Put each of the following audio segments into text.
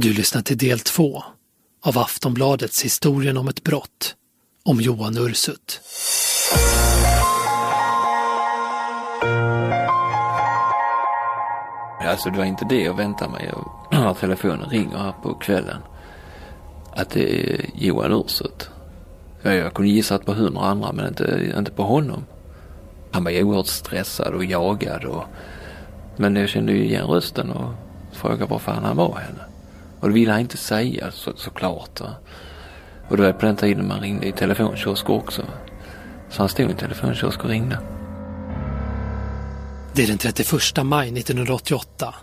Du lyssnar till del två av Aftonbladets Historien om ett brott om Johan Ursut. Alltså det var inte det jag väntade mig när telefonen ringer här på kvällen. Att det är Johan Ursut. Jag kunde gissat på hundra andra men inte, inte på honom. Han var oerhört stressad och jagad och men jag kände ju igen rösten och frågade var fan han var henne. Och det ville han inte säga så, såklart. Va? Och det var på den tiden man ringde i telefonkiosk också. Så han stod i telefonkiosk och ringde. Det är den 31 maj 1988.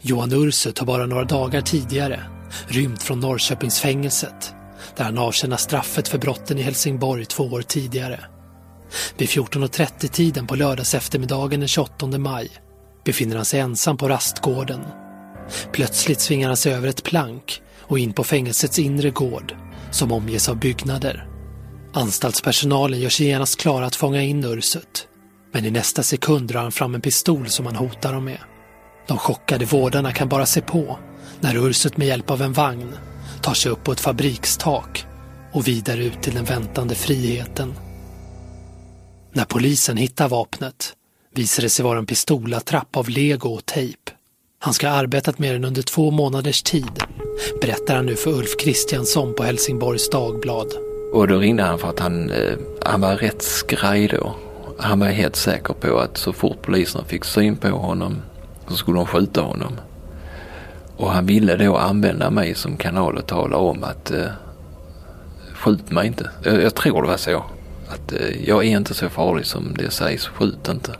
Johan Ursut har bara några dagar tidigare rymt från Norrköpingsfängelset där han avtjänar straffet för brotten i Helsingborg två år tidigare. Vid 14.30-tiden på lördags eftermiddagen den 28 maj befinner han sig ensam på rastgården. Plötsligt svingar han sig över ett plank och in på fängelsets inre gård som omges av byggnader. Anstaltspersonalen gör sig genast klara att fånga in Ursut. Men i nästa sekund drar han fram en pistol som han hotar dem med. De chockade vårdarna kan bara se på när Ursut med hjälp av en vagn tar sig upp på ett fabrikstak och vidare ut till den väntande friheten. När polisen hittar vapnet visar det sig vara en pistolattrapp av lego och tejp. Han ska ha arbetat med den under två månaders tid, berättar han nu för Ulf Kristiansson på Helsingborgs Dagblad. Och då ringde han för att han, eh, han var rätt skraj då. Han var helt säker på att så fort poliserna fick syn på honom så skulle de skjuta honom. Och han ville då använda mig som kanal och tala om att eh, skjut mig inte. Jag, jag tror det var så. Att eh, jag är inte så farlig som det sägs, skjut inte.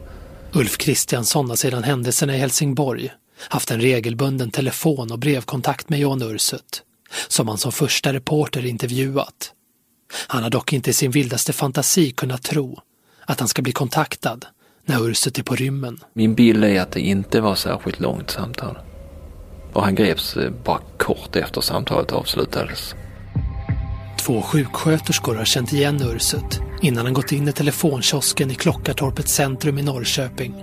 Ulf Kristiansson har sedan händelserna i Helsingborg haft en regelbunden telefon och brevkontakt med Johan Ursut, som han som första reporter intervjuat. Han har dock inte i sin vildaste fantasi kunnat tro att han ska bli kontaktad när Ursut är på rymmen. Min bild är att det inte var särskilt långt samtal. Och han greps eh, bara kort efter samtalet avslutades. Två sjuksköterskor har känt igen Ursut innan han gått in i telefonkiosken i Klockartorpets centrum i Norrköping.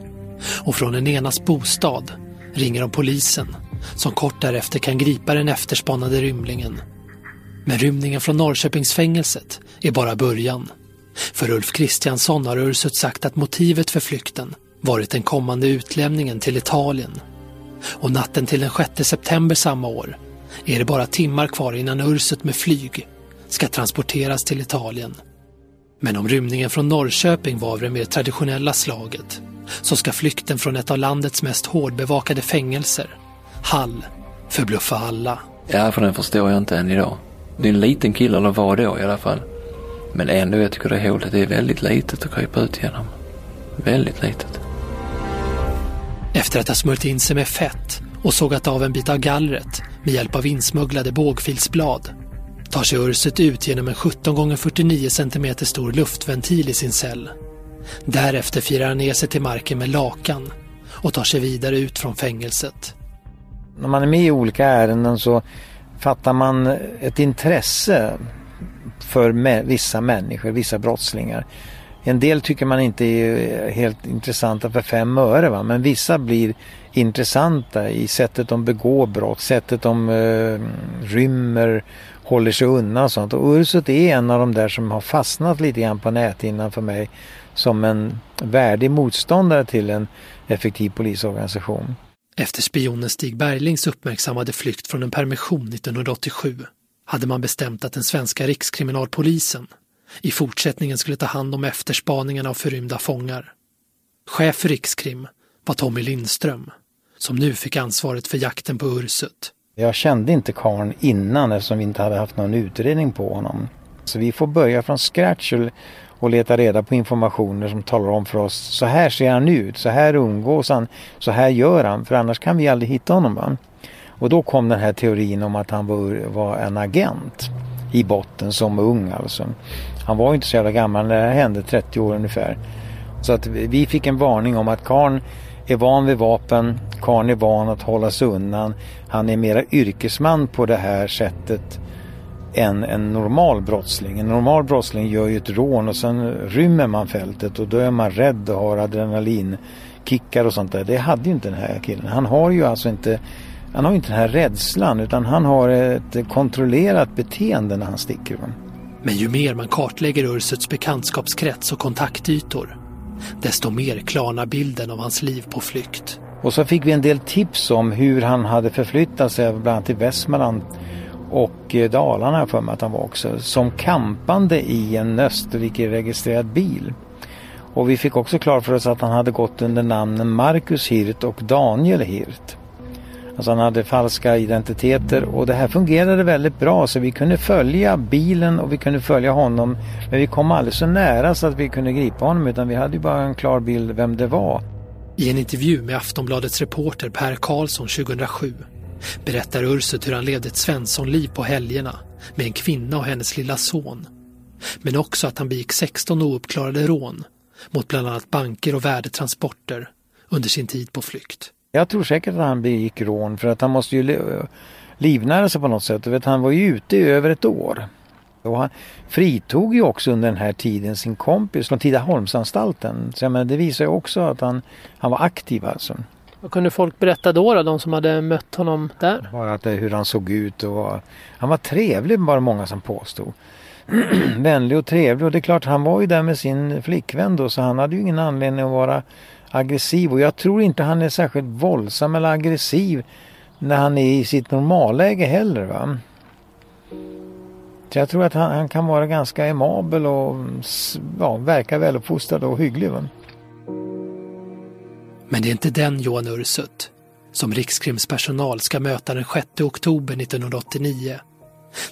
Och från den enas bostad ringer de polisen som kort därefter kan gripa den efterspanade rymlingen. Men rymningen från Norrköpingsfängelset är bara början. För Ulf Kristiansson har Ursut sagt att motivet för flykten varit den kommande utlämningen till Italien. Och natten till den 6 september samma år är det bara timmar kvar innan Ursut med flyg ska transporteras till Italien. Men om rymningen från Norrköping var av det mer traditionella slaget så ska flykten från ett av landets mest hårdbevakade fängelser, Hall, förbluffa alla. Ja, för den förstår jag inte än idag. Det är en liten kille, eller var då i alla fall. Men ändå, jag tycker det hålet är väldigt litet att krypa ut genom. Väldigt litet. Efter att ha smörjt in sig med fett och sågat av en bit av gallret med hjälp av insmugglade bågfilsblad tar sig Urset ut genom en 17 x 49 cm stor luftventil i sin cell. Därefter firar han ner sig till marken med lakan och tar sig vidare ut från fängelset. När man är med i olika ärenden så fattar man ett intresse för vissa människor, vissa brottslingar. En del tycker man inte är helt intressanta för fem öre va? men vissa blir intressanta i sättet de begår brott, sättet de eh, rymmer, håller sig undan och sånt. Och Ursut är en av de där som har fastnat lite grann på näthinnan för mig som en värdig motståndare till en effektiv polisorganisation. Efter spionen Stig Berglings uppmärksammade flykt från en permission 1987 hade man bestämt att den svenska rikskriminalpolisen i fortsättningen skulle ta hand om efterspaningarna av förrymda fångar. Chef för Rikskrim var Tommy Lindström, som nu fick ansvaret för jakten på Ursut. Jag kände inte karn innan eftersom vi inte hade haft någon utredning på honom. Så vi får börja från scratch och leta reda på informationer som talar om för oss så här ser han ut, så här umgås han, så här gör han för annars kan vi aldrig hitta honom. Va? Och då kom den här teorin om att han var, var en agent i botten som ung alltså. Han var inte så jävla gammal när det här hände, 30 år ungefär. Så att vi fick en varning om att karn är van vid vapen, karn är van att hålla sig undan. Han är mera yrkesman på det här sättet än en normal brottsling. En normal brottsling gör ju ett rån och sen rymmer man fältet och då är man rädd och har adrenalinkickar och sånt där. Det hade ju inte den här killen. Han har ju alltså inte han har inte den här rädslan utan han har ett kontrollerat beteende när han sticker. Men ju mer man kartlägger Ursuts bekantskapskrets och kontaktytor, desto mer klarnar bilden av hans liv på flykt. Och så fick vi en del tips om hur han hade förflyttat sig bland annat till Västmanland och eh, Dalarna för mig att han var också, som kampande i en Österrike-registrerad bil. Och vi fick också klart för oss att han hade gått under namnen Marcus Hirt och Daniel Hirt. Alltså han hade falska identiteter och det här fungerade väldigt bra så vi kunde följa bilen och vi kunde följa honom. Men vi kom aldrig så nära så att vi kunde gripa honom utan vi hade ju bara en klar bild vem det var. I en intervju med Aftonbladets reporter Per Karlsson 2007 berättar Ursut hur han levde ett Svenssonliv på helgerna med en kvinna och hennes lilla son. Men också att han begick 16 ouppklarade rån mot bland annat banker och värdetransporter under sin tid på flykt. Jag tror säkert att han begick rån för att han måste ju livnära sig på något sätt. vet, han var ju ute i över ett år. Och han fritog ju också under den här tiden sin kompis från Tidaholmsanstalten. Så jag menar, det visar ju också att han, han var aktiv alltså. Vad kunde folk berätta då, då de som hade mött honom där? Bara att det, hur han såg ut och var, han var trevlig bara många som påstod. Vänlig och trevlig och det är klart han var ju där med sin flickvän då så han hade ju ingen anledning att vara aggressiv och jag tror inte han är särskilt våldsam eller aggressiv när han är i sitt normalläge heller. Va? Så jag tror att han, han kan vara ganska emabel och ja, verka väluppfostrad och hygglig. Va? Men det är inte den Johan Ursut som Rikskrimspersonal ska möta den 6 oktober 1989.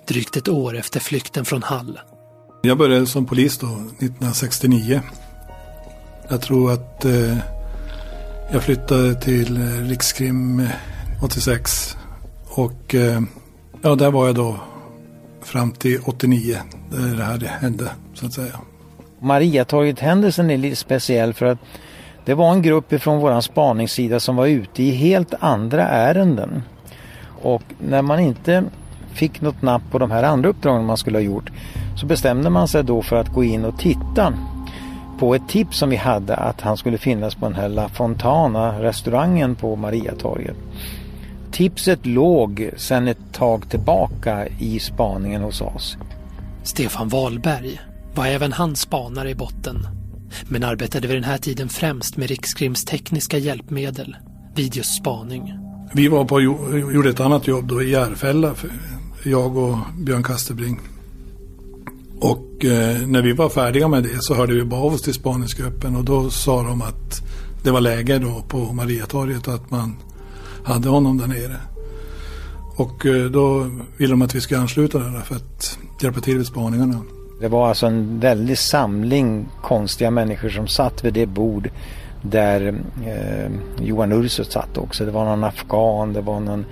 Drygt ett år efter flykten från Hall. Jag började som polis då 1969. Jag tror att eh, jag flyttade till eh, Rikskrim eh, 86. Och eh, ja, där var jag då fram till 89. Där det här hände så att säga. Mariatorget-händelsen är lite speciell för att det var en grupp ifrån våran spaningssida som var ute i helt andra ärenden. Och när man inte fick något napp på de här andra uppdragen man skulle ha gjort så bestämde man sig då för att gå in och titta på ett tips som vi hade att han skulle finnas på den här La Fontana restaurangen på Mariatorget. Tipset låg sedan ett tag tillbaka i spaningen hos oss. Stefan Wahlberg var även han spanare i botten men arbetade vid den här tiden främst med Rikskrims tekniska hjälpmedel vid just spaning. Vi var på, gjorde ett annat jobb då i Järfälla, jag och Björn Kasterbring. Och eh, när vi var färdiga med det så hörde vi bara av oss till spaningsgruppen och då sa de att det var läge då på Mariatorget att man hade honom där nere. Och eh, då ville de att vi skulle ansluta där för att hjälpa till vid spaningarna. Det var alltså en väldig samling konstiga människor som satt vid det bord där eh, Johan Ursut satt också. Det var någon afghan, det var någon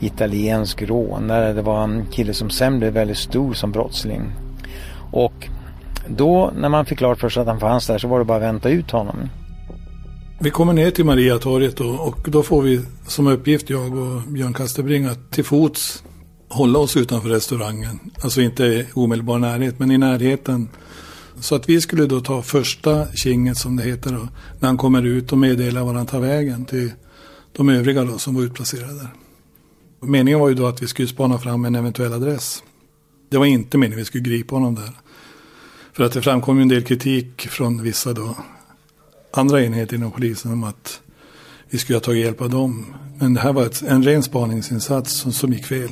italiensk rånare, det var en kille som sen blev väldigt stor som brottsling. Och då när man fick klart för sig att han fanns där så var det bara att vänta ut honom. Vi kommer ner till Mariatorget då, och då får vi som uppgift, jag och Björn Kasterbring, att till fots hålla oss utanför restaurangen. Alltså inte i omedelbar närhet, men i närheten. Så att vi skulle då ta första kinget som det heter då, när han kommer ut och meddelar var han tar vägen till de övriga då som var utplacerade där. Meningen var ju då att vi skulle spana fram en eventuell adress. Det var inte meningen att vi skulle gripa honom där. För att det framkom ju en del kritik från vissa då andra enheter inom polisen om att vi skulle ha tagit hjälp av dem. Men det här var ett, en ren spaningsinsats som, som gick fel.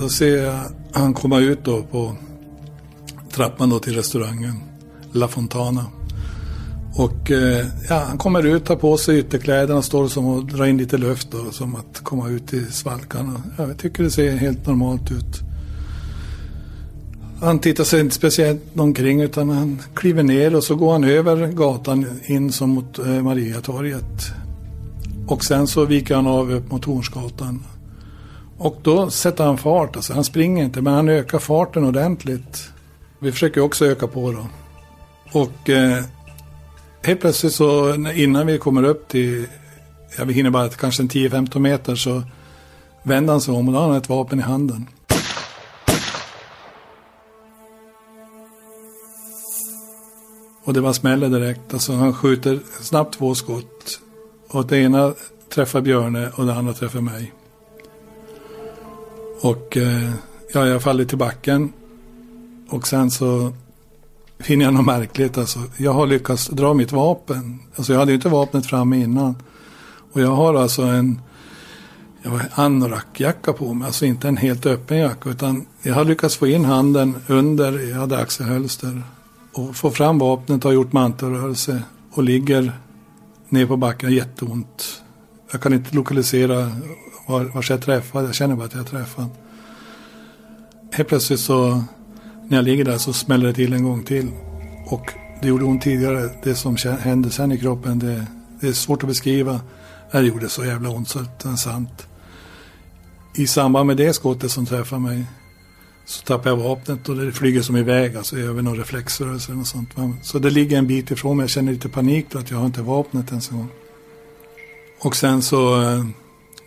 Då ser jag han komma ut då på trappan då till restaurangen La Fontana. Och eh, ja, han kommer ut, tar på sig ytterkläderna, står som och drar in lite luft då, som att komma ut i svalkan. Ja, jag tycker det ser helt normalt ut. Han tittar sig inte speciellt omkring utan han kliver ner och så går han över gatan in som mot eh, Mariatorget. Och sen så viker han av upp mot Hornsgatan. Och då sätter han fart. Alltså, han springer inte men han ökar farten ordentligt. Vi försöker också öka på då. Och eh, helt plötsligt så innan vi kommer upp till, ja vi hinner bara kanske 10-15 meter så vänder han sig om och då har han ett vapen i handen. Och det var smäller direkt. Alltså han skjuter snabbt två skott Och det ena träffar Björne och det andra träffar mig. Och eh, ja, jag faller till backen. Och sen så finner jag något märkligt. Alltså, jag har lyckats dra mitt vapen. Alltså jag hade ju inte vapnet framme innan. Och jag har alltså en jag har anorakjacka på mig. Alltså inte en helt öppen jacka. Utan jag har lyckats få in handen under, jag hade axelhölster. Och får fram vapnet, har gjort mantelrörelse. Och ligger ner på backen, jätteont. Jag kan inte lokalisera var, var jag träffade. Jag känner bara att jag träffade. Helt plötsligt så när jag ligger där så smäller det till en gång till. Och det gjorde ont tidigare. Det som hände sen i kroppen, det, det är svårt att beskriva. Det gjorde så jävla ont så det är sant. I samband med det skottet som träffade mig så tappar jag vapnet och det flyger som iväg, alltså över någon reflexrörelse eller något sånt. Så det ligger en bit ifrån mig. Jag känner lite panik då att jag har inte vapnet ens en gång. Och sen så eh,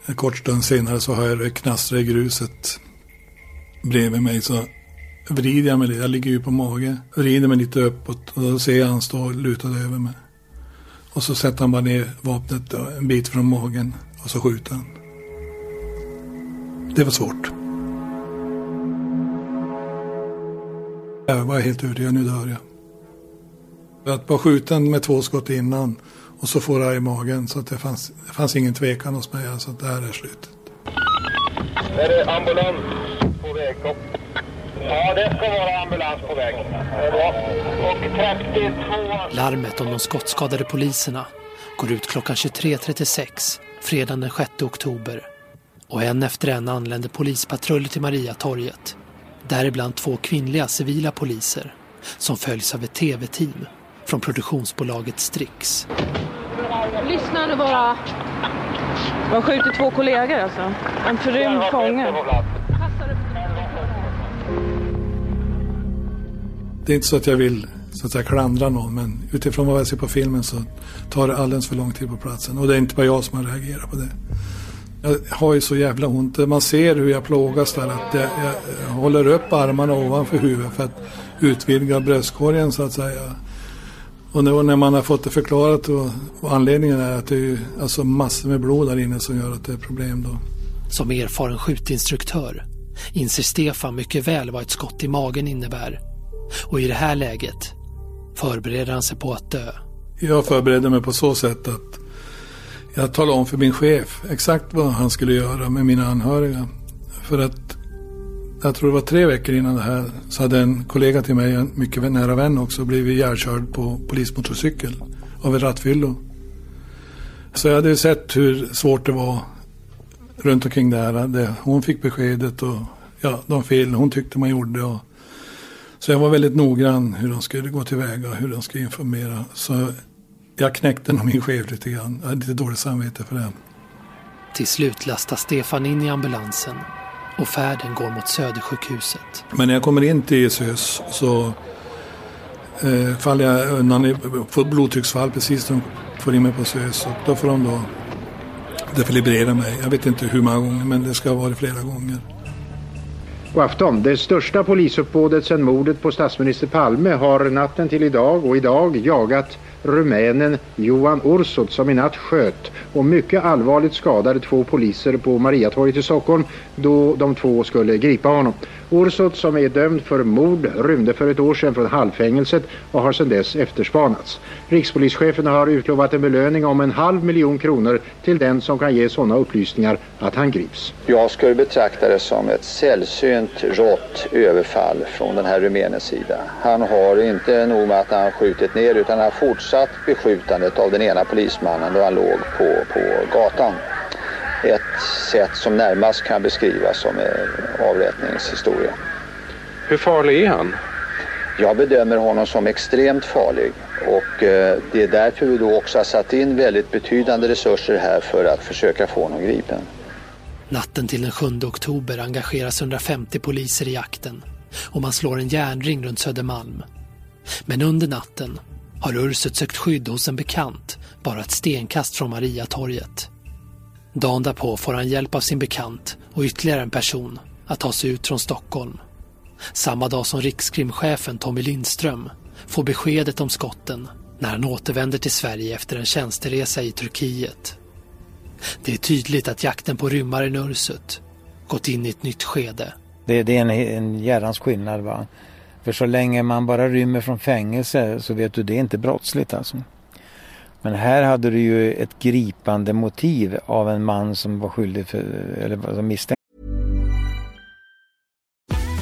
en kort stund senare så hör jag det knastra i gruset bredvid mig. Så vrider jag mig lite, jag ligger ju på mage, vrider mig lite uppåt och då ser jag han stå lutad över mig. Och så sätter han bara ner vapnet en bit från magen och så skjuter han. Det var svårt. Jag var helt övertygad, nu dör jag. Att vara skjuten med två skott innan och så får jag i magen så att det fanns, det fanns ingen tvekan hos mig. Alltså att det här är slutet. Är det ambulans på väg? Ja, det ska vara ambulans på väg. Och 32... Larmet om de skottskadade poliserna går ut klockan 23.36 fredagen den 6 oktober. Och en efter en anländer polispatruller till Mariatorget. Däribland två kvinnliga civila poliser som följs av ett tv-team från produktionsbolaget Strix. Lyssna nu bara. De skjuter två kollegor alltså. En förrymd fånge. Det är inte så att jag vill så att säga, klandra någon men utifrån vad jag ser på filmen så tar det alldeles för lång tid på platsen. Och det är inte bara jag som har reagerat på det. Jag har ju så jävla ont. Man ser hur jag plågas där. Att jag, jag, håller upp armarna ovanför huvudet för att utvidga bröstkorgen så att säga. Och nu när man har fått det förklarat och, och anledningen är att det är alltså massor med blod där inne som gör att det är problem då. Som erfaren skjutinstruktör inser Stefan mycket väl vad ett skott i magen innebär. Och i det här läget förbereder han sig på att dö. Jag förberedde mig på så sätt att jag talade om för min chef exakt vad han skulle göra med mina anhöriga. För att jag tror det var tre veckor innan det här så hade en kollega till mig, en mycket nära vän också, blivit ihjälkörd på polismotorcykel av ett rattfyllo. Så jag hade sett hur svårt det var runt omkring det här. hon fick beskedet och ja, de fel hon tyckte man gjorde. Och, så jag var väldigt noggrann hur de skulle gå tillväga och hur de skulle informera. Så jag knäckte nog min chef lite grann. Jag hade lite dåligt samvete för det. Till slut lastas Stefan in i ambulansen och färden går mot Södersjukhuset. Men när jag kommer in till SÖS så eh, faller jag undan, får blodtrycksfall precis när de får in mig på SÖS. Och då får de då defilibrera mig. Jag vet inte hur många gånger men det ska ha varit flera gånger. God afton. Det största polisuppbådet sedan mordet på statsminister Palme har natten till idag och idag jagat rumänen Johan Ursut som i natt sköt och mycket allvarligt skadade två poliser på Mariatorget i Stockholm då de två skulle gripa honom. Ursut som är dömd för mord rymde för ett år sedan från halvfängelset och har sedan dess efterspanats. Rikspolischefen har utlovat en belöning om en halv miljon kronor till den som kan ge sådana upplysningar att han grips. Jag skulle betrakta det som ett sällsynt rått överfall från den här rumänens sida. Han har inte nog med att han skjutit ner utan han har fortsatt beskjutandet av den ena polismannen då han låg på, på gatan ett sätt som närmast kan beskrivas som en avrättningshistoria. Hur farlig är han? Jag bedömer honom som extremt farlig och eh, det är därför vi då också har satt in väldigt betydande resurser här för att försöka få honom gripen. Natten till den 7 oktober engageras 150 poliser i jakten och man slår en järnring runt Södermalm. Men under natten har Ursut sökt skydd hos en bekant bara ett stenkast från Mariatorget. Dagen därpå får han hjälp av sin bekant och ytterligare en person att ta sig ut från Stockholm. Samma dag som rikskrimchefen Tommy Lindström får beskedet om skotten när han återvänder till Sverige efter en tjänsteresa i Turkiet. Det är tydligt att jakten på rymmaren Ursut gått in i ett nytt skede. Det, det är en, en järrans skillnad. Va? För så länge man bara rymmer från fängelse så vet du, det är inte brottsligt alltså. Men här hade du ju ett gripande motiv av en man som var skyldig för, eller misstänkt.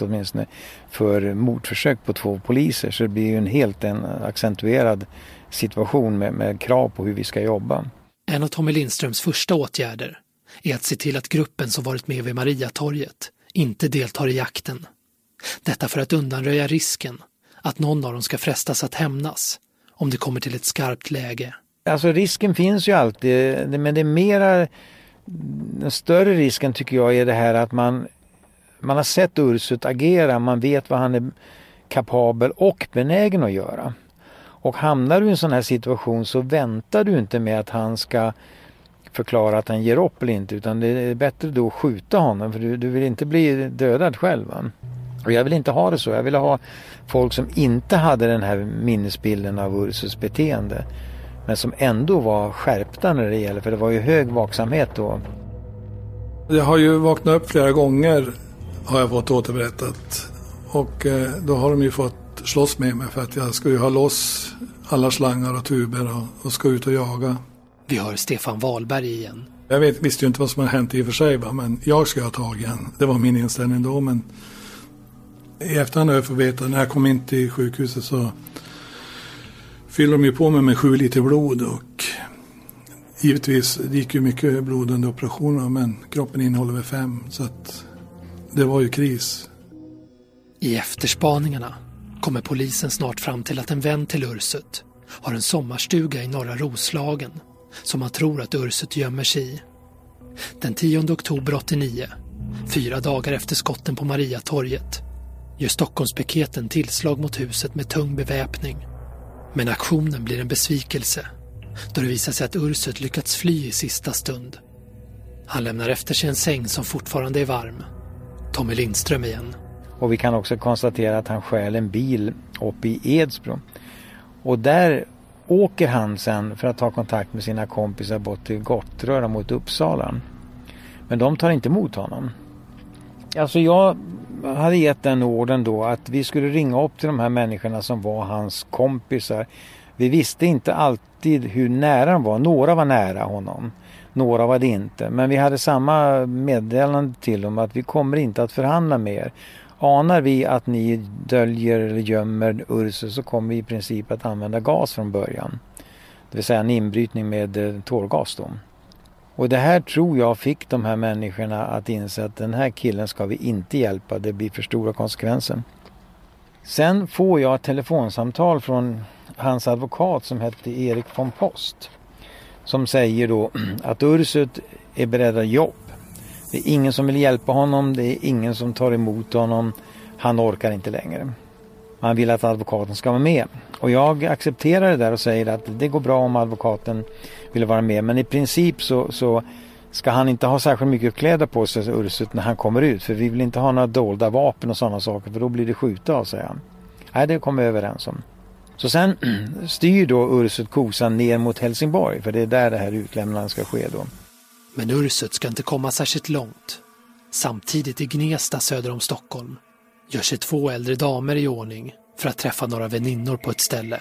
Åtminstone för mordförsök på två poliser så det blir ju en helt en accentuerad situation med, med krav på hur vi ska jobba. En av Tommy Lindströms första åtgärder är att se till att gruppen som varit med vid Mariatorget inte deltar i jakten. Detta för att undanröja risken att någon av dem ska frestas att hämnas om det kommer till ett skarpt läge. Alltså risken finns ju alltid, men det är mera den större risken tycker jag är det här att man, man har sett Ursut agera, man vet vad han är kapabel och benägen att göra. Och hamnar du i en sån här situation så väntar du inte med att han ska förklara att han ger upp eller inte utan det är bättre då att skjuta honom för du, du vill inte bli dödad själv. Va? Och jag vill inte ha det så. Jag vill ha folk som inte hade den här minnesbilden av Ursus beteende. Men som ändå var skärpta när det gäller, för det var ju hög vaksamhet då. Jag har ju vaknat upp flera gånger har jag fått återberättat. Och eh, då har de ju fått slåss med mig för att jag ska ju ha loss alla slangar och tuber och, och ska ut och jaga. Vi hör Stefan Wahlberg igen. Jag vet, visste ju inte vad som har hänt i och för sig, va? men jag ska ha tag i. Det var min inställning då. Men i efterhand har jag fått veta, när jag kom in till sjukhuset så fyllde de ju på mig med sju liter blod och givetvis det gick ju mycket blod under operationen men kroppen innehåller väl fem så att det var ju kris. I efterspaningarna kommer polisen snart fram till att en vän till Ursut har en sommarstuga i norra Roslagen som man tror att Ursut gömmer sig i. Den 10 oktober 89, fyra dagar efter skotten på Mariatorget, gör Stockholmspiketen tillslag mot huset med tung beväpning. Men aktionen blir en besvikelse då det visar sig att Ursut lyckats fly i sista stund. Han lämnar efter sig en säng som fortfarande är varm. Tommy Lindström igen. Och vi kan också konstatera att han stjäl en bil uppe i Edsbro. Och där åker han sen för att ta kontakt med sina kompisar bort till Gottröra mot Uppsala. Men de tar inte emot honom. Alltså jag hade gett den orden då att vi skulle ringa upp till de här människorna som var hans kompisar. Vi visste inte alltid hur nära de var. Några var nära honom. Några var det inte. Men vi hade samma meddelande till dem att vi kommer inte att förhandla med er. Anar vi att ni döljer eller gömmer Ursus så kommer vi i princip att använda gas från början. Det vill säga en inbrytning med eh, tårgas då. Och det här tror jag fick de här människorna att inse att den här killen ska vi inte hjälpa. Det blir för stora konsekvenser. Sen får jag ett telefonsamtal från hans advokat som hette Erik von Post. Som säger då att Ursut är beredd att jobb. Det är ingen som vill hjälpa honom. Det är ingen som tar emot honom. Han orkar inte längre. Han vill att advokaten ska vara med. Och jag accepterar det där och säger att det går bra om advokaten vill vara med. Men i princip så, så ska han inte ha särskilt mycket kläder på sig, Ursut, när han kommer ut. För vi vill inte ha några dolda vapen och sådana saker för då blir det skjuta av, säger han. Nej, det kommer vi överens om. Så sen styr då Ursut kosan ner mot Helsingborg för det är där det här utlämnandet ska ske då. Men Ursut ska inte komma särskilt långt. Samtidigt i Gnesta söder om Stockholm gör sig två äldre damer i ordning för att träffa några väninnor på ett ställe.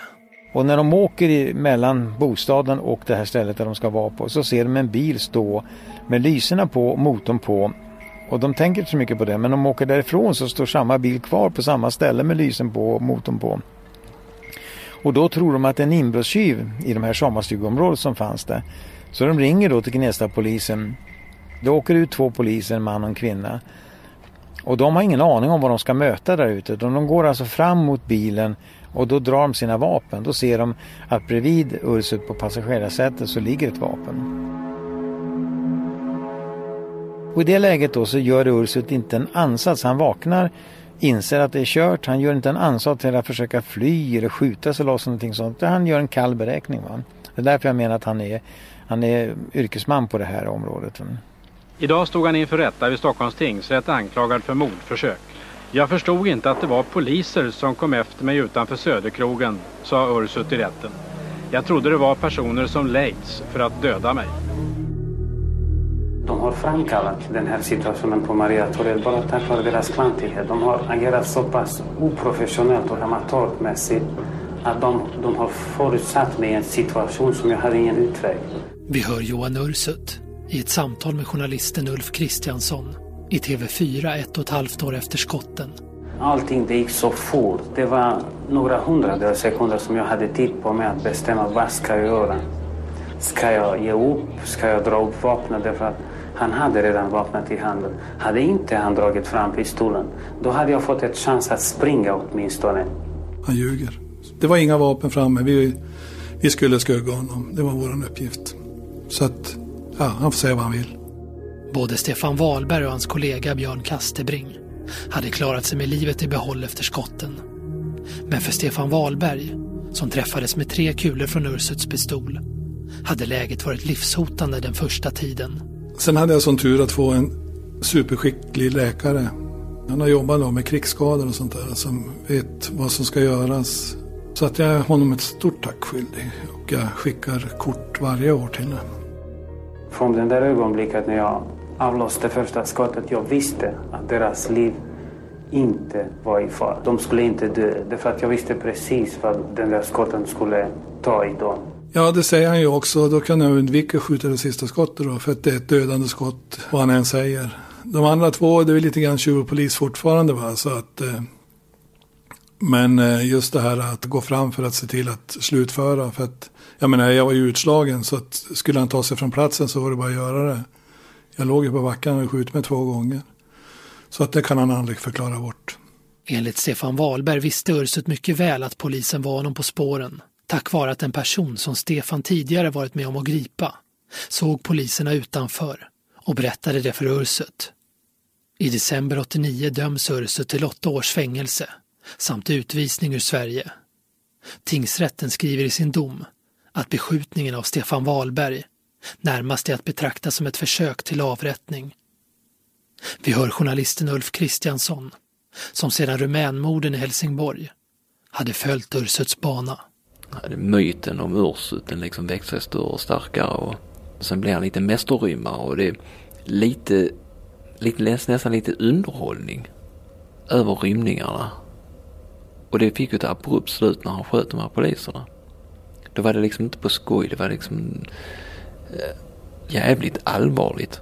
Och när de åker mellan bostaden och det här stället där de ska vara på så ser de en bil stå med lyserna på, motorn på. Och de tänker inte så mycket på det men när de åker därifrån så står samma bil kvar på samma ställe med lysen på och motorn på. Och då tror de att det är en inbrottstjuv i de här sommarstugområdet som fanns där. Så de ringer då till Gnesta polisen. Det åker ut två poliser, en man och en kvinna. Och de har ingen aning om vad de ska möta där ute. De går alltså fram mot bilen och då drar de sina vapen. Då ser de att bredvid Ursut på passagerarsätet så ligger ett vapen. Och i det läget då så gör Ursut inte en ansats. Han vaknar, inser att det är kört. Han gör inte en ansats till att försöka fly eller skjuta sig loss någonting sånt. Han gör en kall beräkning. Va? Det är därför jag menar att han är, han är yrkesman på det här området. Idag stod han inför rätta vid Stockholms tingsrätt anklagad för mordförsök. Jag förstod inte att det var poliser som kom efter mig utanför Söderkrogen, sa Ursut i rätten. Jag trodde det var personer som lejts för att döda mig. De har framkallat den här situationen på Maria Torell bara tack vare deras kvantitet. De har agerat så pass oprofessionellt och amatörmässigt att de, de har förutsatt mig en situation som jag hade ingen utväg. Vi hör Johan Ursut i ett samtal med journalisten Ulf Kristiansson i TV4 ett och ett halvt år efter skotten. Allting det gick så fort. Det var några hundradels sekunder som jag hade tid på mig att bestämma vad ska jag göra. Ska jag ge upp? Ska jag dra upp vapnet? Därför att han hade redan vapnet i handen. Hade inte han dragit fram pistolen, då hade jag fått ett chans att springa åtminstone. Han ljuger. Det var inga vapen framme. Vi, vi skulle skugga honom. Det var vår uppgift. Så att, ja, han får säga vad han vill. Både Stefan Wahlberg och hans kollega Björn Kastebring hade klarat sig med livet i behåll efter skotten. Men för Stefan Wahlberg, som träffades med tre kulor från Ursuts pistol, hade läget varit livshotande den första tiden. Sen hade jag sån tur att få en superskicklig läkare. Han har jobbat med krigsskador och sånt där som vet vad som ska göras. Så att jag är honom ett stort tack skyldig. Och jag skickar kort varje år till honom. Från det där ögonblicket när jag avlossade första skottet, jag visste att deras liv inte var i fara. De skulle inte dö, därför att jag visste precis vad den där skotten skulle ta i dem. Ja, det säger han ju också. Då kan jag undvika att skjuta det sista skottet då, för att det är ett dödande skott, vad han än säger. De andra två, det är lite grann tjuv och polis fortfarande va, så att eh, men eh, just det här att gå fram för att se till att slutföra. För att, jag menar, jag var ju utslagen så att skulle han ta sig från platsen så var det bara att göra det. Jag låg ju på backen och skjutit mig två gånger. Så att det kan han aldrig förklara bort. Enligt Stefan Wahlberg visste Ursut mycket väl att polisen var honom på spåren. Tack vare att en person som Stefan tidigare varit med om att gripa såg poliserna utanför och berättade det för Ursut. I december 89 döms Ursut till åtta års fängelse samt utvisning ur Sverige. Tingsrätten skriver i sin dom att beskjutningen av Stefan Wahlberg närmast är att betrakta som ett försök till avrättning. Vi hör journalisten Ulf Kristiansson, som sedan rumänmorden i Helsingborg hade följt Ursuts bana. Myten om Ursut den liksom växer sig större och starkare och sen blir han lite mästerrymmare och det är lite, lite nästan lite underhållning över rymningarna. Och det fick ju ett abrupt slut när han sköt de här poliserna. Då var det liksom inte på skoj, det var liksom eh, jävligt allvarligt.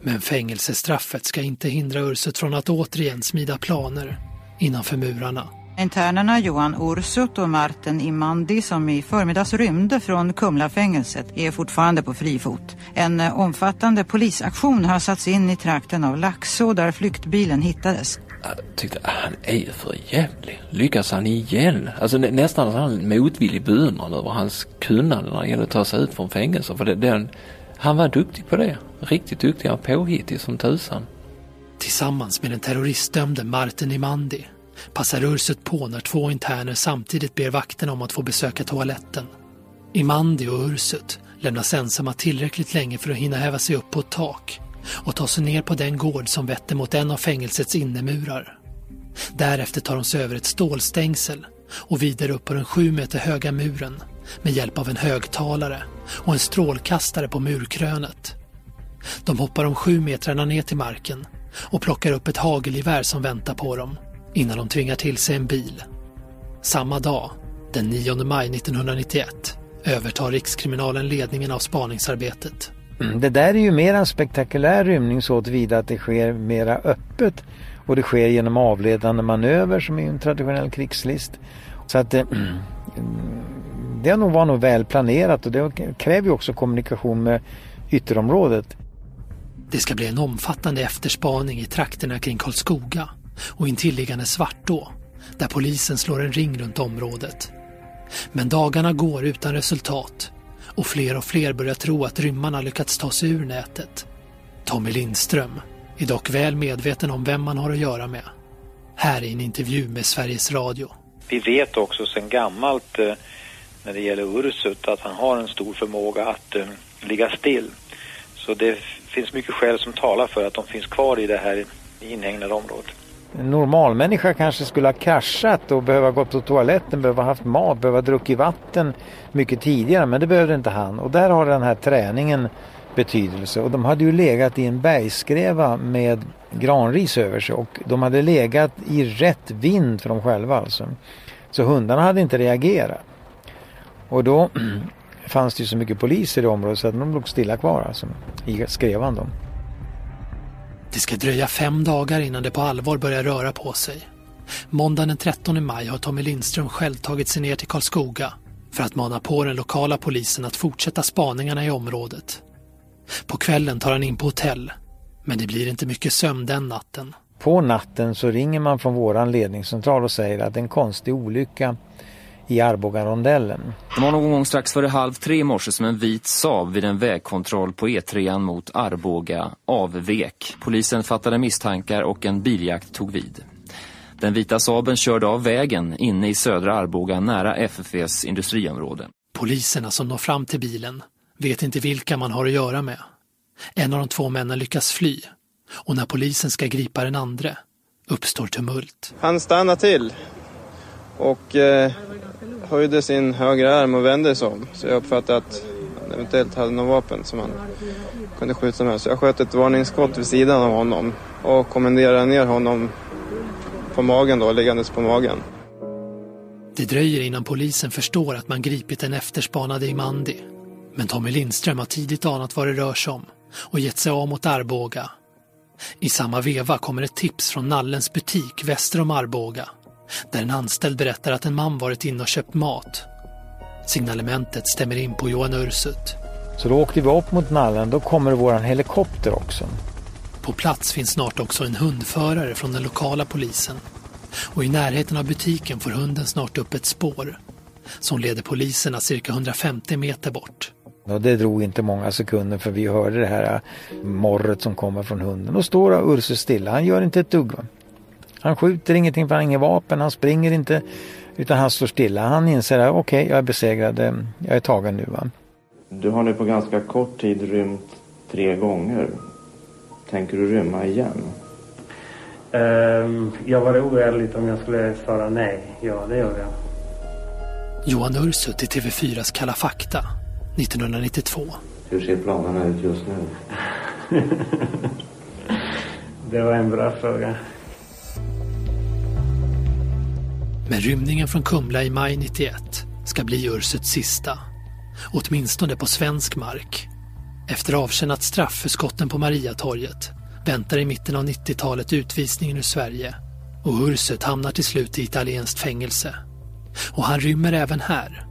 Men fängelsestraffet ska inte hindra Ursut från att återigen smida planer innanför murarna. Internerna Johan Ursut och Martin Imandi som i förmiddags rymde från Kumlafängelset är fortfarande på fri fot. En omfattande polisaktion har satts in i trakten av Laxå där flyktbilen hittades. Jag tyckte att han är ju för jävlig. Lyckas han igen? Alltså nä nästan en motvillig beundran över hans kunnande när det gäller att ta sig ut från fängelse. För det, den, han var duktig på det. Riktigt duktig. Han påhittig som tusan. Tillsammans med den terroristdömde Martin Imandi passar Ursut på när två interner samtidigt ber vakterna om att få besöka toaletten. Imandi och Ursut lämnas ensamma tillräckligt länge för att hinna häva sig upp på ett tak och ta sig ner på den gård som vetter mot en av fängelsets innemurar. Därefter tar de sig över ett stålstängsel och vidare upp på den sju meter höga muren med hjälp av en högtalare och en strålkastare på murkrönet. De hoppar de sju metrarna ner till marken och plockar upp ett hagelgevär som väntar på dem innan de tvingar till sig en bil. Samma dag, den 9 maj 1991, övertar Rikskriminalen ledningen av spaningsarbetet. Mm, det där är ju mer en spektakulär rymning så tillvida att det sker mera öppet och det sker genom avledande manöver som är en traditionell krigslist. Så att det, mm, det nog var nog väl planerat och det kräver ju också kommunikation med ytterområdet. Det ska bli en omfattande efterspaning i trakterna kring Karlskoga och intilliggande Svartå där polisen slår en ring runt området. Men dagarna går utan resultat och fler och fler börjar tro att rymmarna lyckats ta sig ur nätet. Tommy Lindström är dock väl medveten om vem man har att göra med. Här är en intervju med Sveriges Radio. Vi vet också sedan gammalt eh, när det gäller Ursut att han har en stor förmåga att eh, ligga still. Så det finns mycket skäl som talar för att de finns kvar i det här inhägnade området. En normalmänniska kanske skulle ha kraschat och behöva gå på toaletten, behöva haft mat, behöva druckit vatten mycket tidigare men det behövde inte han och där har den här träningen betydelse och de hade ju legat i en bergskreva med granris över sig och de hade legat i rätt vind för dem själva alltså. Så hundarna hade inte reagerat. Och då fanns det ju så mycket poliser i området så att de låg stilla kvar alltså, i skrevan då. Det ska dröja fem dagar innan det på allvar börjar röra på sig. Måndagen den 13 maj har Tommy Lindström själv tagit sig ner till Karlskoga för att mana på den lokala polisen att fortsätta spaningarna i området. På kvällen tar han in på hotell, men det blir inte mycket sömn den natten. På natten så ringer man från våran ledningscentral och säger att en konstig olycka i Arbogarondellen. Det var någon gång strax före halv tre i morse som en vit Saab vid en vägkontroll på E3 mot Arboga avvek. Polisen fattade misstankar och en biljakt tog vid. Den vita Saaben körde av vägen inne i södra Arboga nära FFVs industriområde. Poliserna som når fram till bilen vet inte vilka man har att göra med. En av de två männen lyckas fly och när polisen ska gripa den andra uppstår tumult. Han stannar till och eh, höjde sin högra arm och vände sig om. Så jag uppfattade att han eventuellt hade något vapen som han kunde skjuta med. Så jag sköt ett varningsskott vid sidan av honom och kommenderade ner honom på magen då, liggandes på magen. Det dröjer innan polisen förstår att man gripit den efterspanade Imandi. Men Tommy Lindström har tidigt anat vad det rör sig om och gett sig av mot Arboga. I samma veva kommer ett tips från Nallens butik väster om Arboga där en anställd berättar att en man varit inne och köpt mat. Signalementet stämmer in på Johan Ursut. Så då åkte vi upp mot Nallen, då kommer våran helikopter också. På plats finns snart också en hundförare från den lokala polisen. Och i närheten av butiken får hunden snart upp ett spår som leder poliserna cirka 150 meter bort. Och det drog inte många sekunder för vi hörde det här morret som kommer från hunden. Och står Ursus stilla, han gör inte ett dugg. Han skjuter ingenting för han har inget vapen, han springer inte utan han står stilla. Han inser att okej, okay, jag är besegrad, jag är tagen nu. Va? Du har nu på ganska kort tid rymt tre gånger. Tänker du rymma igen? Um, jag var oärligt om jag skulle svara nej. Ja, det gör jag. Johan Ursut i TV4s Kalla fakta 1992. Hur ser planerna ut just nu? det var en bra fråga. Men rymningen från Kumla i maj 91 ska bli Ursuts sista. Åtminstone på svensk mark. Efter avtjänat straff för skotten på Mariatorget väntar i mitten av 90-talet utvisningen ur Sverige och Ursut hamnar till slut i italienskt fängelse. Och han rymmer även här,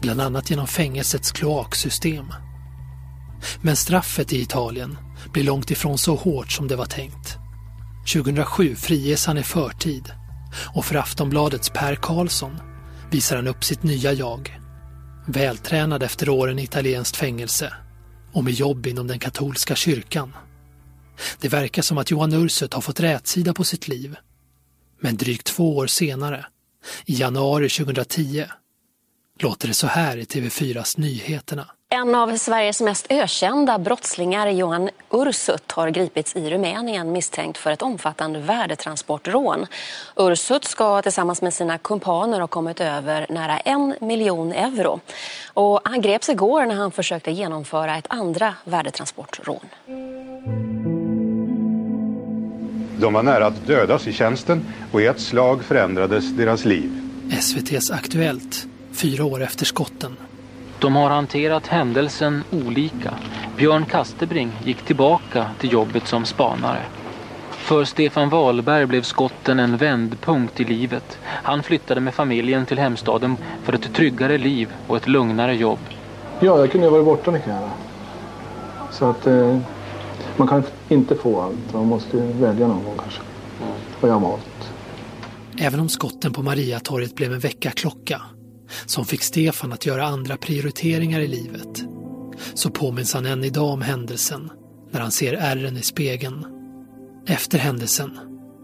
bland annat genom fängelsets kloaksystem. Men straffet i Italien blir långt ifrån så hårt som det var tänkt. 2007 friges han i förtid och för Aftonbladets Per Karlsson visar han upp sitt nya jag. Vältränad efter åren i italienskt fängelse och med jobb inom den katolska kyrkan. Det verkar som att Johan Ursut har fått rätsida på sitt liv. Men drygt två år senare, i januari 2010, låter det så här i TV4s Nyheterna. En av Sveriges mest ökända brottslingar, Johan Ursut, har gripits i Rumänien misstänkt för ett omfattande värdetransportrån. Ursut ska tillsammans med sina kumpaner ha kommit över nära en miljon euro. Och han greps igår när han försökte genomföra ett andra värdetransportrån. De var nära att dödas i tjänsten och i ett slag förändrades deras liv. SVTs Aktuellt, fyra år efter skotten. De har hanterat händelsen olika. Björn Kastebring gick tillbaka till jobbet som spanare. För Stefan Wahlberg blev skotten en vändpunkt i livet. Han flyttade med familjen till hemstaden för ett tryggare liv och ett lugnare jobb. Ja, jag kunde ha varit borta mycket här. Så att, eh, Man kan inte få allt. Man måste välja någon gång kanske. Och jag har valt. Även om skotten på Mariatorget blev en väckarklocka som fick Stefan att göra andra prioriteringar i livet så påminns han än idag om händelsen när han ser ärren i spegeln. Efter händelsen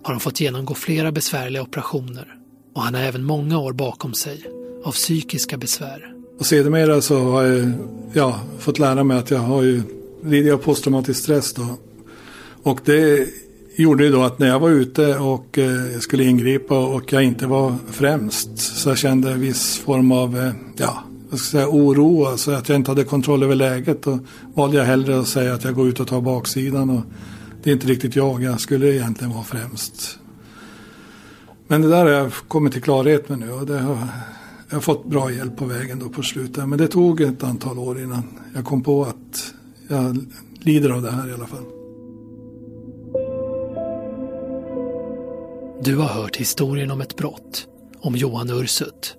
har han fått genomgå flera besvärliga operationer och han har även många år bakom sig av psykiska besvär. Och sedermera så har jag ja, fått lära mig att jag har ju lidit av posttraumatisk stress då. Och det gjorde ju då att när jag var ute och eh, skulle ingripa och jag inte var främst så jag kände en viss form av eh, ja, jag ska säga, oro, alltså att jag inte hade kontroll över läget. Då valde jag hellre att säga att jag går ut och tar baksidan. Och det är inte riktigt jag, jag skulle egentligen vara främst. Men det där har jag kommit till klarhet med nu och det har, jag har fått bra hjälp på vägen då på slutet. Men det tog ett antal år innan jag kom på att jag lider av det här i alla fall. Du har hört historien om ett brott, om Johan Ursut.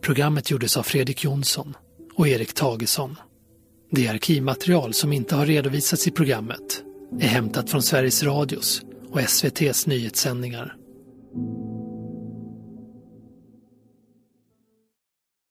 Programmet gjordes av Fredrik Jonsson och Erik Tagesson. Det arkivmaterial som inte har redovisats i programmet är hämtat från Sveriges Radios och SVTs nyhetssändningar.